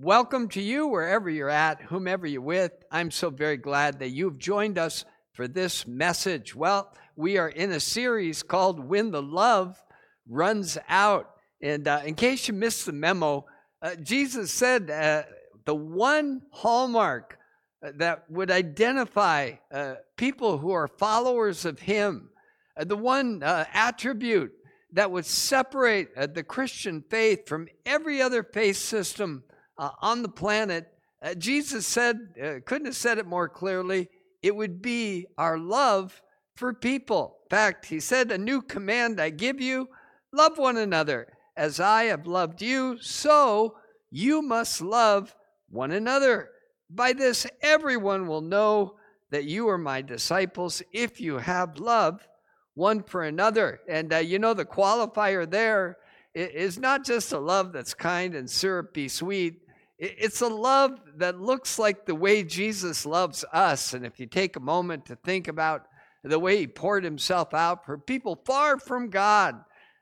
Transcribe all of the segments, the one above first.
welcome to you wherever you're at, whomever you're with. I'm so very glad that you've joined us for this message. Well, we are in a series called When the Love Runs Out. And uh, in case you missed the memo, uh, Jesus said uh, the one hallmark uh, that would identify uh, people who are followers of Him, uh, the one attribute that would separate the Christian faith from every other faith system uh, on the planet, uh, Jesus said, uh, couldn't have said it more clearly, it would be our love for people. In fact, he said, A new command I give you love one another. As I have loved you, so you must love one another. By this, everyone will know that you are my disciples if you have love one for another. And uh, you know, the qualifier there is not just a love that's kind and syrupy sweet, it's a love that looks like the way Jesus loves us. And if you take a moment to think about the way he poured himself out for people far from God,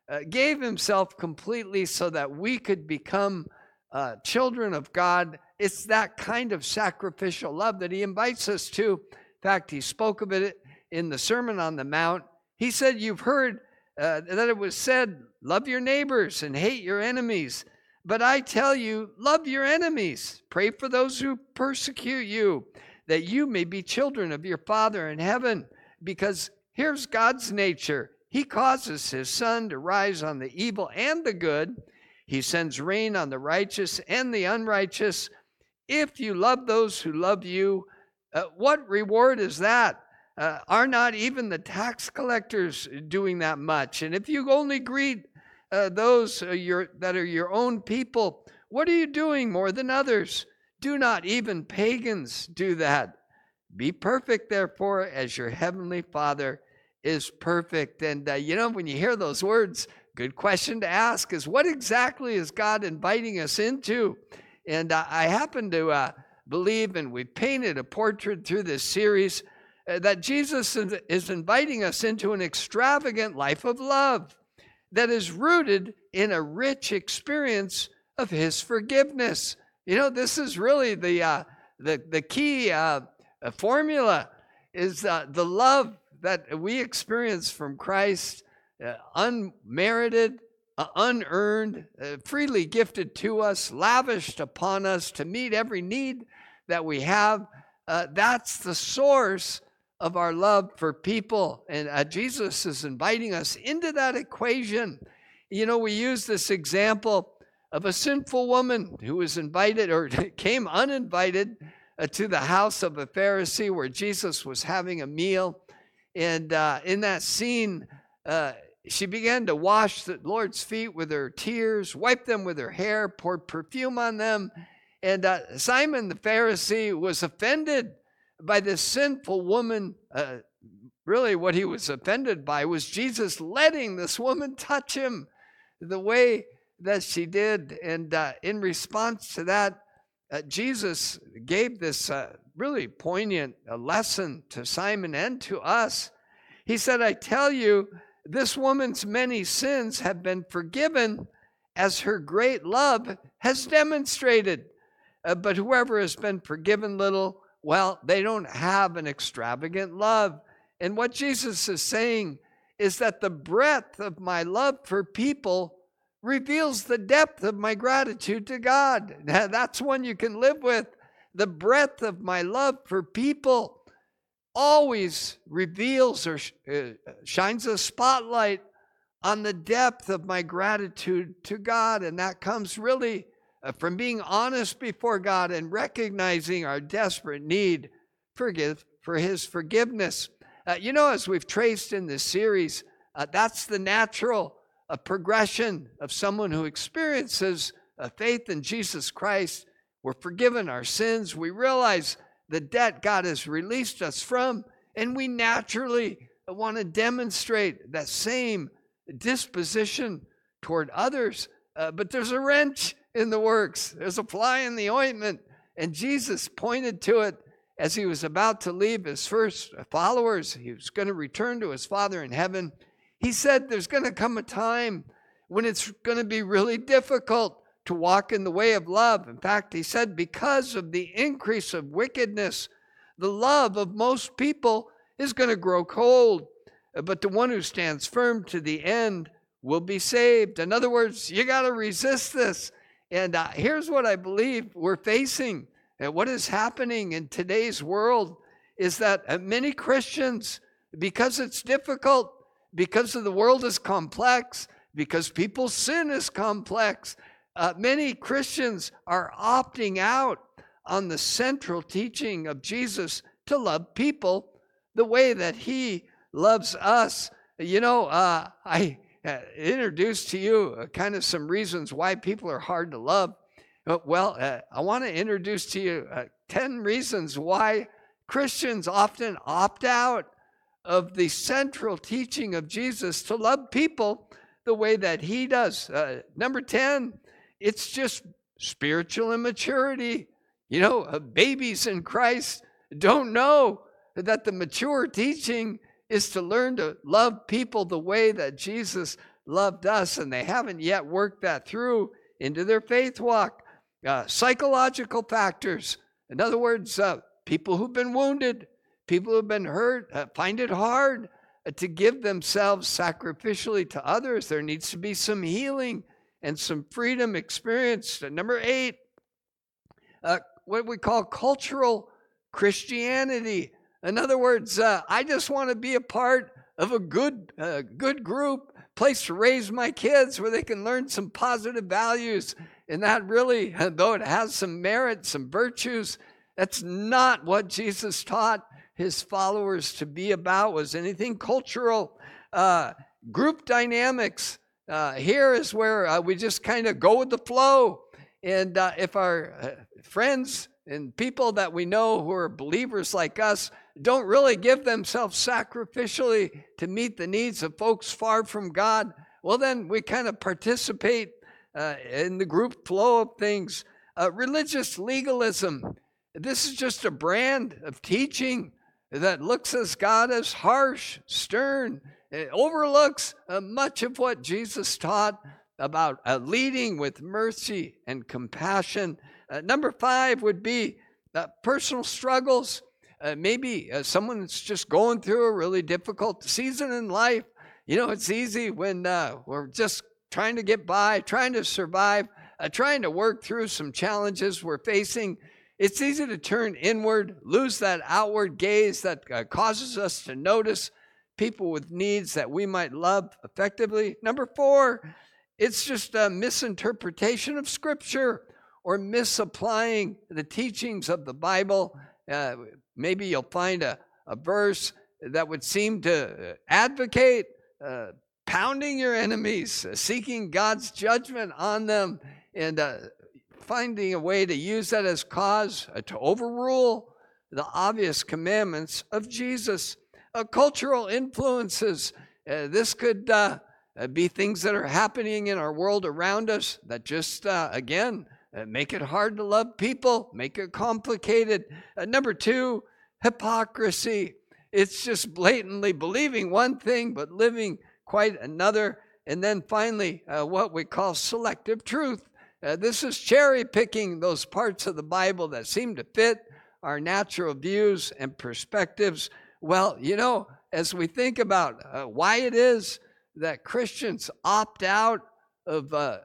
uh, gave himself completely so that we could become uh, children of God, it's that kind of sacrificial love that he invites us to. In fact, he spoke of it in the Sermon on the Mount. He said, You've heard uh, that it was said, Love your neighbors and hate your enemies. But I tell you, love your enemies, pray for those who persecute you, that you may be children of your Father in heaven. Because here's God's nature He causes His sun to rise on the evil and the good, He sends rain on the righteous and the unrighteous. If you love those who love you, uh, what reward is that? Uh, are not even the tax collectors doing that much? And if you only greet uh, those uh, your, that are your own people. What are you doing more than others? Do not even pagans do that. Be perfect, therefore, as your heavenly Father is perfect. And uh, you know, when you hear those words, good question to ask is what exactly is God inviting us into? And uh, I happen to uh, believe, and we've painted a portrait through this series, uh, that Jesus is inviting us into an extravagant life of love that is rooted in a rich experience of His forgiveness. You know, this is really the uh, the the key uh, uh, formula is uh, the love that we experience from Christ, uh, unmerited, uh, unearned, freely gifted to us, lavished upon us to meet every need that we have. that's the source of our love for people. And uh, Jesus is inviting us into that equation. You know, we use this example of a sinful woman who was invited or came uninvited uh, to the house of a Pharisee where Jesus was having a meal. And uh, in that scene, uh, she began to wash the Lord's feet with her tears, wipe them with her hair, poured perfume on them. And uh, Simon the Pharisee was offended by this sinful woman. Uh, really, what he was offended by was Jesus letting this woman touch him the way that she did. And uh, in response to that, uh, Jesus gave this uh, really poignant uh, lesson to Simon and to us. He said, I tell you, this woman's many sins have been forgiven as her great love has demonstrated. Uh, but whoever has been forgiven little well, they don't have an extravagant love. And what Jesus is saying is that the breadth of my love for people reveals the depth of my gratitude to God. Now, That's one you can live with. The breadth of my love for people always reveals or uh, shines a spotlight on the depth of my gratitude to God. And that comes really from being honest before God and recognizing our desperate need forgive, for His forgiveness. Uh, you know, as we've traced in this series, uh, that's the natural uh, progression of someone who experiences uh, faith in Jesus Christ. We're forgiven our sins. We realize the debt God has released us from, and we naturally want to demonstrate that same disposition toward others. Uh, but there's a wrench in the works, there's a fly in the ointment. And Jesus pointed to it as he was about to leave his first followers. He was going to return to his Father in heaven. He said, There's going to come a time when it's going to be really difficult to walk in the way of love. In fact, he said, because of the increase of wickedness, the love of most people is going to grow cold. But the one who stands firm to the end will be saved. In other words, you got to resist this. And uh, here's what I believe we're facing. And what is happening in today's world is that uh, many Christians, because it's difficult, because the world is complex, because people's sin is complex, uh, many Christians are opting out on the central teaching of Jesus to love people the way that he loves us. You know, uh, I uh, introduced to you uh, kind of some reasons why people are hard to love. Uh, well, I want to introduce to you 10 reasons why Christians often opt out of the central teaching of Jesus to love people the way that he does. Number 10, it's just spiritual immaturity. You know, babies in Christ don't know that the mature teaching is to learn to love people the way that Jesus loved us, and they haven't yet worked that through into their faith walk. Uh, psychological factors, in other words, uh, people who've been wounded, people who've been hurt, uh, find it hard uh, to give themselves sacrificially to others. There needs to be some healing and some freedom experienced. number eight, uh, what we call cultural Christianity. In other words, uh, I just want to be a part of a good, uh, good group, place to raise my kids where they can learn some positive values. And that really, though it has some merit, some virtues, that's not what Jesus taught his followers to be about. Was anything cultural, uh, group dynamics. Uh, here is where uh, we just kind of go with the flow. And uh, if our uh, friends and people that we know who are believers like us don't really give themselves sacrificially to meet the needs of folks far from God, well, then we kind of participate uh, in the group flow of things. Uh, religious legalism. This is just a brand of teaching that looks at God as harsh, stern, it overlooks uh, much of what Jesus taught about uh, leading with mercy and compassion. Uh, number five would be uh, personal struggles. Uh, maybe uh, someone's just going through a really difficult season in life. You know, it's easy when we're just trying to get by, trying to survive, trying to work through some challenges we're facing. It's easy to turn inward, lose that outward gaze that causes us to notice people with needs that we might love effectively. Number four, it's just a misinterpretation of Scripture or misapplying the teachings of the Bible. Uh, maybe you'll find a, a verse that would seem to advocate uh, pounding your enemies, uh, seeking God's judgment on them, and uh, finding a way to use that as cause uh, to overrule the obvious commandments of Jesus uh, cultural influences. Uh, this could uh, uh, be things that are happening in our world around us that just, uh, again, uh, make it hard to love people, make it complicated. number two, hypocrisy. It's just blatantly believing one thing but living quite another. And then finally, what we call selective truth. this is cherry picking those parts of the Bible that seem to fit our natural views and perspectives well, you know, as we think about uh, why it is that Christians opt out of uh,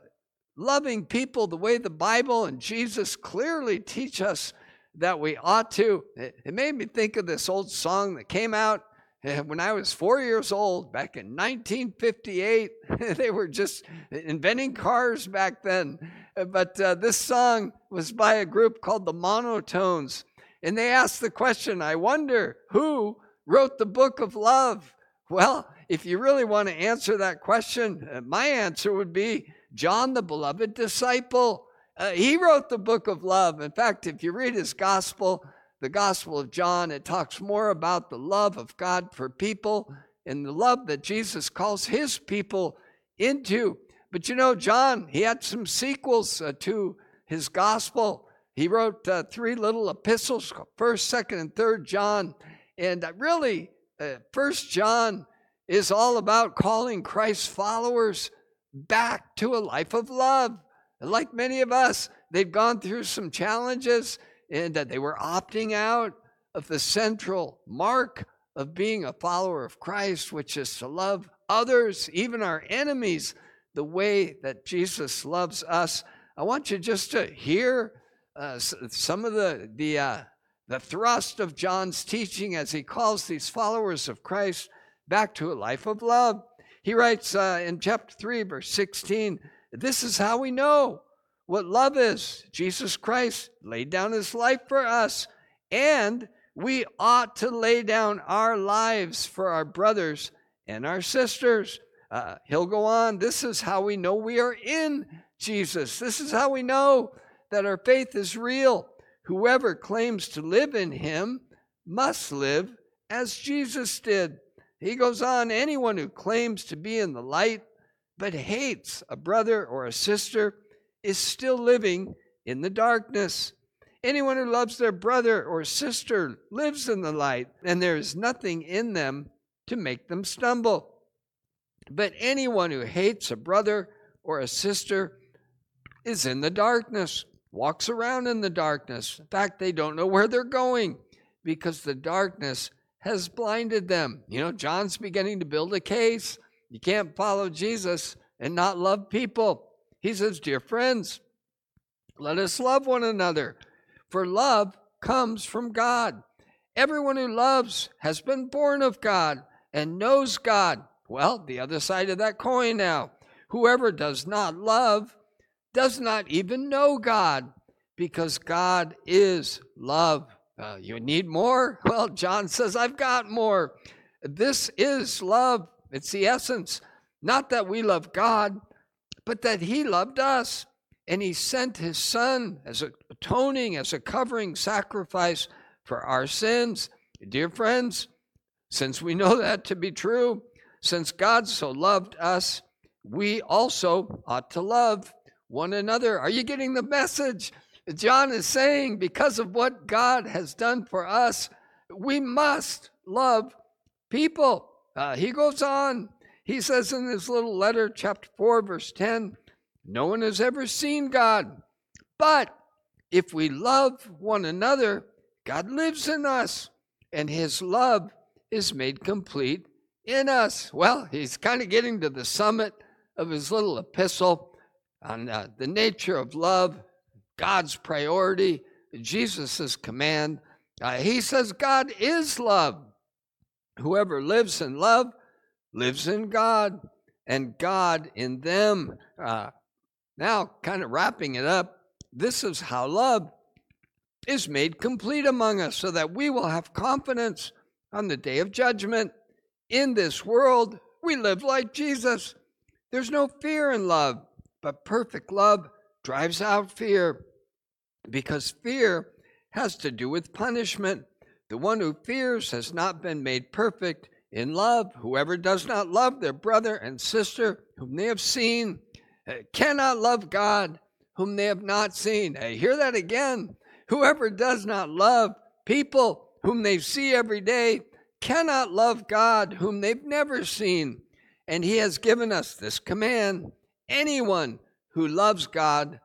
loving people the way the Bible and Jesus clearly teach us that we ought to, it, made me think of this old song that came out eh, when I was four years old back in 1958. they were just inventing cars back then. But uh, this song was by a group called the Monotones. And they asked the question I wonder who wrote the book of love? Well, if you really want to answer that question, uh, my answer would be John, the beloved disciple. Uh, he wrote the book of love. In fact, if you read his gospel, the Gospel of John, it talks more about the love of God for people and the love that Jesus calls his people into. But you know, John, he had some sequels uh, to his gospel. He wrote uh, three little epistles, 1st, 2nd, and 3rd John. And really, uh, First John is all about calling Christ's followers back to a life of love. like many of us, they've gone through some challenges and that they were opting out of the central mark of being a follower of Christ, which is to love others, even our enemies, the way that Jesus loves us. I want you just to hear uh, some of the the uh, the thrust of John's teaching as he calls these followers of Christ back to a life of love. He writes uh, in chapter 3, verse 16, This is how we know what love is. Jesus Christ laid down his life for us, and we ought to lay down our lives for our brothers and our sisters. Uh, he'll go on. This is how we know we are in Jesus. This is how we know that our faith is real. Whoever claims to live in him must live as Jesus did. He goes on anyone who claims to be in the light but hates a brother or a sister is still living in the darkness. Anyone who loves their brother or sister lives in the light, and there is nothing in them to make them stumble. But anyone who hates a brother or a sister is in the darkness, walks around in the darkness. In fact, they don't know where they're going because the darkness has blinded them. You know, John's beginning to build a case. You can't follow Jesus and not love people. He says, Dear friends, let us love one another, for love comes from God. Everyone who loves has been born of God and knows God. Well, the other side of that coin now. Whoever does not love does not even know God because God is love. Uh, you need more? Well, John says, I've got more. This is love. It's the essence. Not that we love God, but that He loved us. And He sent His Son as a atoning, as a covering sacrifice for our sins. Dear friends, since we know that to be true, since God so loved us, we also ought to love one another. Are you getting the message? John is saying, because of what God has done for us, we must love people. Uh, he goes on, he says in his little letter, chapter 4, verse 10, no one has ever seen God. But if we love one another, God lives in us, and his love is made complete in us. Well, he's kind of getting to the summit of his little epistle on uh, the nature of love God's priority, Jesus' command. Uh, he says God is love. Whoever lives in love lives in God, and God in them. Uh, now, kind of wrapping it up, this is how love is made complete among us so that we will have confidence on the day of judgment. In this world, we live like Jesus. There's no fear in love, but perfect love drives out fear because fear has to do with punishment. The one who fears has not been made perfect in love. Whoever does not love their brother and sister whom they have seen eh, cannot love God whom they have not seen. Hey, hear that again. Whoever does not love people whom they see every day cannot love God whom they've never seen. And he has given us this command anyone who loves God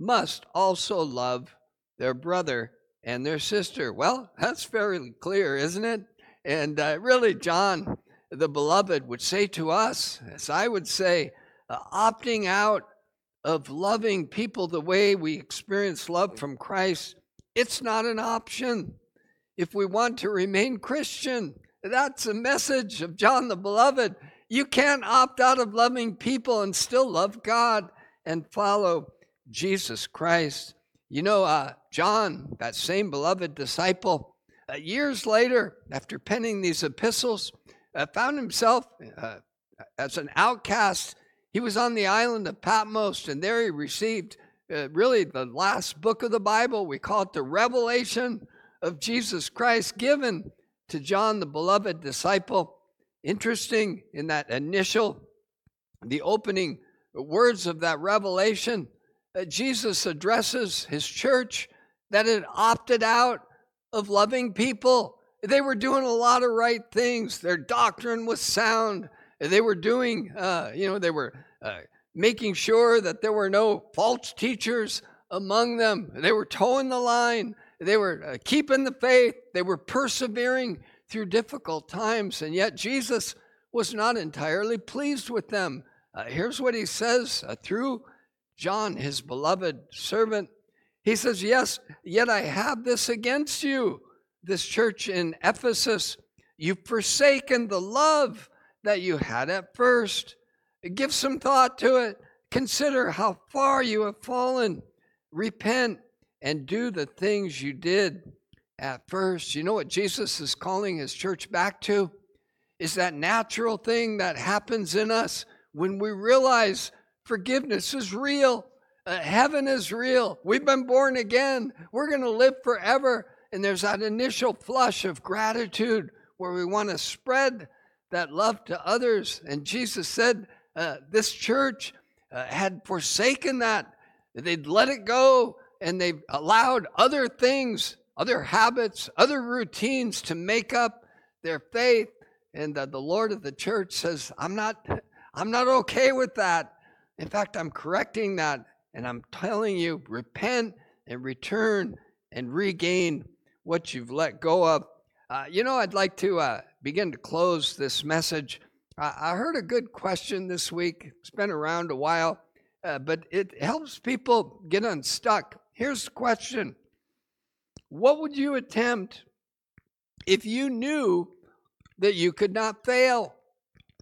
must also love their brother and their sister. Well, that's fairly clear, isn't it? And uh, really, John, the beloved, would say to us, as I would say, uh, opting out of loving people the way we experience love from Christ, it's not an option. If we want to remain Christian, that's a message of John the Beloved. You can't opt out of loving people and still love God and follow Jesus Christ. You know, uh, John, that same beloved disciple, uh, years later, after penning these epistles, uh, found himself uh, as an outcast. He was on the island of Patmos, and there he received uh, really the last book of the Bible. We call it the revelation of Jesus Christ given to John, the beloved disciple. Interesting in that initial, the opening words of that revelation Jesus addresses his church that had opted out of loving people. They were doing a lot of right things. Their doctrine was sound. They were doing, uh, you know, they were uh, making sure that there were no false teachers among them. They were toeing the line, they were uh, keeping the faith, they were persevering through difficult times, and yet Jesus was not entirely pleased with them. Uh, here's what he says uh, through John, his beloved servant. He says, Yes, yet I have this against you, this church in Ephesus. You've forsaken the love that you had at first. Give some thought to it. Consider how far you have fallen. Repent and do the things you did at first. You know what Jesus is calling his church back to? Is that natural thing that happens in us when we realize forgiveness is real, uh, heaven is real, we've been born again, we're going to live forever. And there's that initial flush of gratitude where we want to spread that love to others. And Jesus said, uh, This church uh, had forsaken that. They'd let it go and they've allowed other things, other habits, other routines to make up their faith. And the Lord of the church says, I'm not, I'm not okay with that. In fact, I'm correcting that. And I'm telling you, repent and return and regain what you've let go of. Uh, you know, I'd like to uh, begin to close this message. I, I, heard a good question this week. It's been around a while, uh, but it helps people get unstuck. Here's the question What would you attempt if you knew that you could not fail?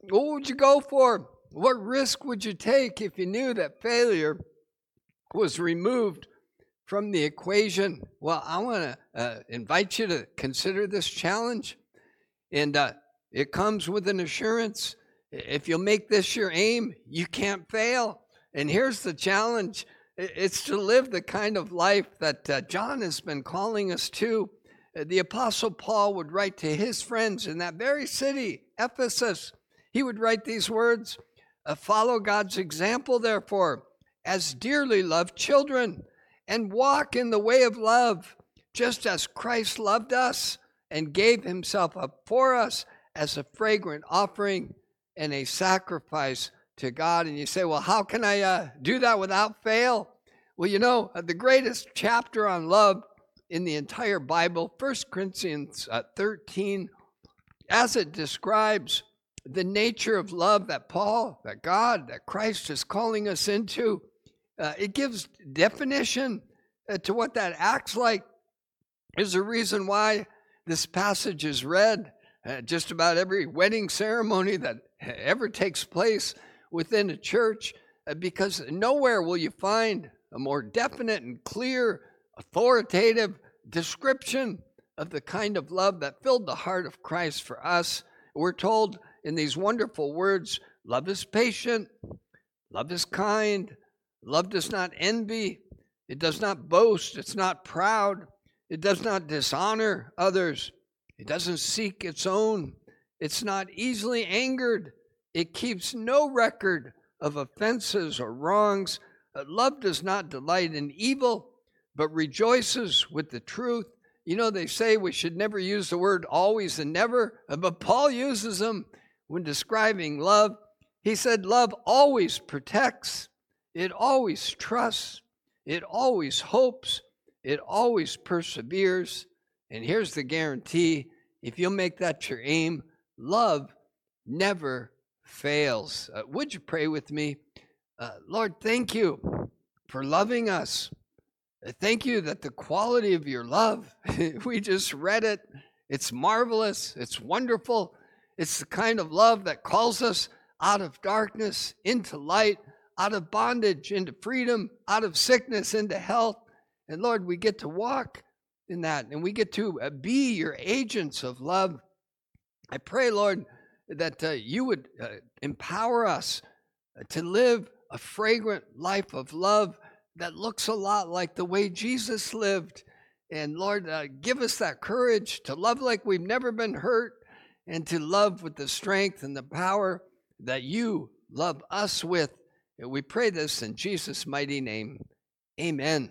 What would you go for? What risk would you take if you knew that failure was removed from the equation? Well, I want to uh, invite you to consider this challenge. And uh, it comes with an assurance. If you'll make this your aim, you can't fail. And here's the challenge it's to live the kind of life that uh, John has been calling us to. Uh, the Apostle Paul would write to his friends in that very city, Ephesus. He would write these words Follow God's example, therefore, as dearly loved children, and walk in the way of love, just as Christ loved us and gave himself up for us as a fragrant offering and a sacrifice to God. And you say, well, how can I uh, do that without fail? Well, you know, uh, the greatest chapter on love in the entire Bible, 1 Corinthians uh, 13, as it describes the nature of love that Paul, that God, that Christ is calling us into, uh, it gives definition uh, to what that acts like. Is the reason why this passage is read uh, just about every wedding ceremony that ever takes place within a church uh, because nowhere will you find a more definite and clear, authoritative description of the kind of love that filled the heart of Christ for us. We're told in these wonderful words love is patient, love is kind, love does not envy, it does not boast, it's not proud, it does not dishonor others, it doesn't seek its own, it's not easily angered. It keeps no record of offenses or wrongs. Uh, love does not delight in evil, but rejoices with the truth. You know, they say we should never use the word always and never, but Paul uses them when describing love. He said, Love always protects, it always trusts, it always hopes, it always perseveres. And here's the guarantee if you'll make that your aim, love never fails. Uh, would you pray with me? Uh, Lord, thank you for loving us. Uh, thank you that the quality of your love, we just read it. It's marvelous. It's wonderful. It's the kind of love that calls us out of darkness into light, out of bondage into freedom, out of sickness into health. And Lord, we get to walk in that and we get to uh, be your agents of love. I pray, Lord, that uh, you would uh, empower us uh, to live a fragrant life of love that looks a lot like the way Jesus lived. And Lord, uh, give us that courage to love like we've never been hurt and to love with the strength and the power that you love us with. We pray this in Jesus' mighty name. Amen.